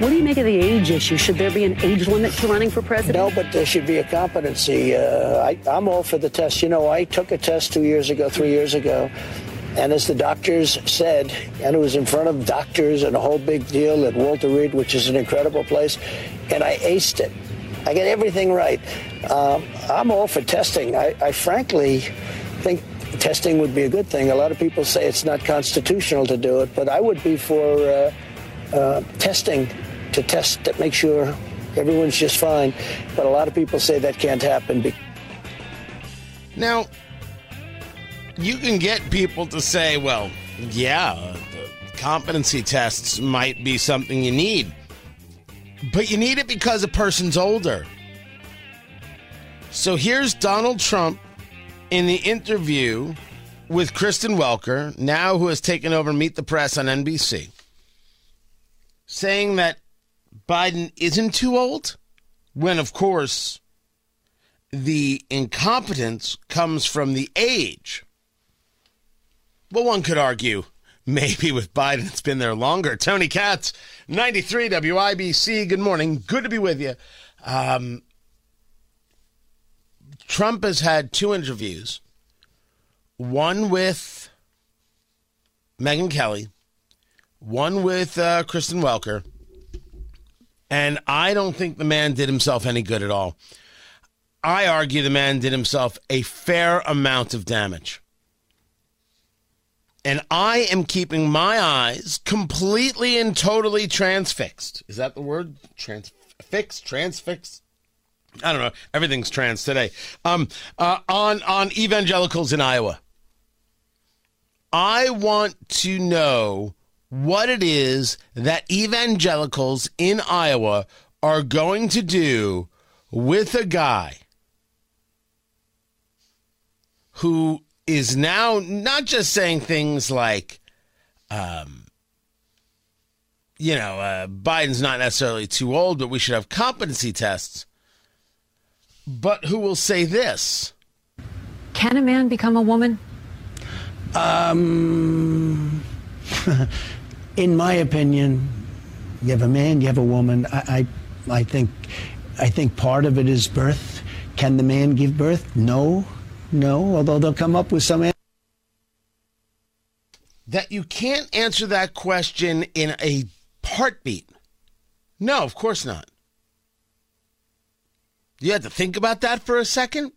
What do you make of the age issue? Should there be an age limit to running for president? No, but there should be a competency. Uh, I, I'm all for the test. You know, I took a test two years ago, three years ago, and as the doctors said, and it was in front of doctors and a whole big deal at Walter Reed, which is an incredible place, and I aced it. I got everything right. Um, I'm all for testing. I, I frankly think testing would be a good thing. A lot of people say it's not constitutional to do it, but I would be for uh, uh, testing to test to make sure everyone's just fine. But a lot of people say that can't happen. Now, you can get people to say, well, yeah, competency tests might be something you need, but you need it because a person's older. So here's Donald Trump in the interview with Kristen Welker, now who has taken over Meet the Press on NBC, saying that Biden isn't too old, when of course the incompetence comes from the age. Well, one could argue maybe with Biden it's been there longer. Tony Katz, 93 WIBC. Good morning. Good to be with you. Um, Trump has had two interviews one with Megyn Kelly, one with uh, Kristen Welker. And I don't think the man did himself any good at all. I argue the man did himself a fair amount of damage. And I am keeping my eyes completely and totally transfixed. Is that the word? Transfixed? Transfixed? I don't know. Everything's trans today. Um, uh, on on evangelicals in Iowa. I want to know what it is that evangelicals in Iowa are going to do with a guy who is now not just saying things like, um, you know, uh, Biden's not necessarily too old, but we should have competency tests, but who will say this Can a man become a woman? Um, in my opinion, you have a man, you have a woman. I, I, I think, I think part of it is birth. Can the man give birth? No, no. Although they'll come up with some. Answer. that you can't answer that question in a heartbeat. No, of course not. You had to think about that for a second.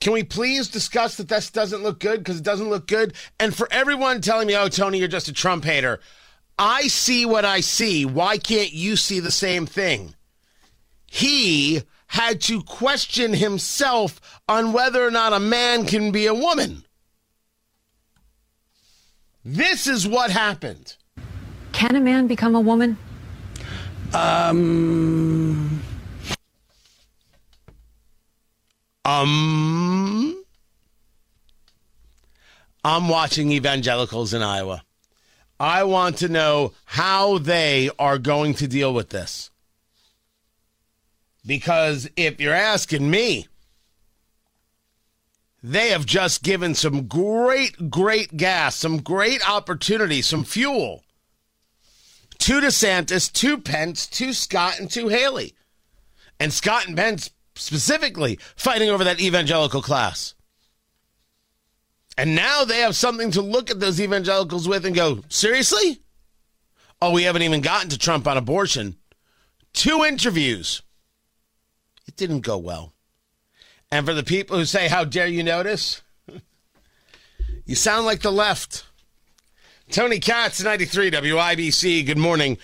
Can we please discuss that this doesn't look good because it doesn't look good? And for everyone telling me, oh, Tony, you're just a Trump hater, I see what I see. Why can't you see the same thing? He had to question himself on whether or not a man can be a woman. This is what happened. Can a man become a woman? Um. Um, I'm watching evangelicals in Iowa. I want to know how they are going to deal with this. Because if you're asking me, they have just given some great, great gas, some great opportunity, some fuel to DeSantis, to Pence, to Scott, and to Haley. And Scott and Pence specifically fighting over that evangelical class. And now they have something to look at those evangelicals with and go, seriously? Oh, we haven't even gotten to Trump on abortion. Two interviews. It didn't go well. And for the people who say, how dare you notice? you sound like the left. Tony Katz, 93 WIBC. Good morning.